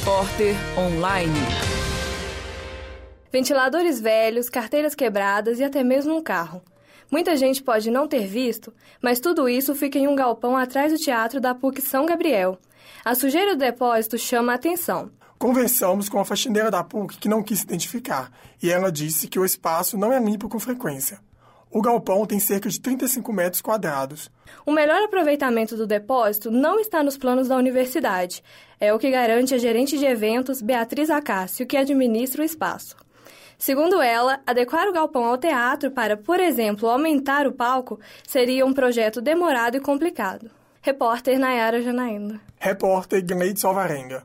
Repórter Online. Ventiladores velhos, carteiras quebradas e até mesmo um carro. Muita gente pode não ter visto, mas tudo isso fica em um galpão atrás do teatro da PUC São Gabriel. A sujeira do depósito chama a atenção. Conversamos com a faxineira da PUC que não quis se identificar e ela disse que o espaço não é limpo com frequência. O galpão tem cerca de 35 metros quadrados. O melhor aproveitamento do depósito não está nos planos da universidade. É o que garante a gerente de eventos, Beatriz Acácio, que administra o espaço. Segundo ela, adequar o galpão ao teatro para, por exemplo, aumentar o palco seria um projeto demorado e complicado. Repórter Nayara Janaína. Repórter Gleide Salvarenga.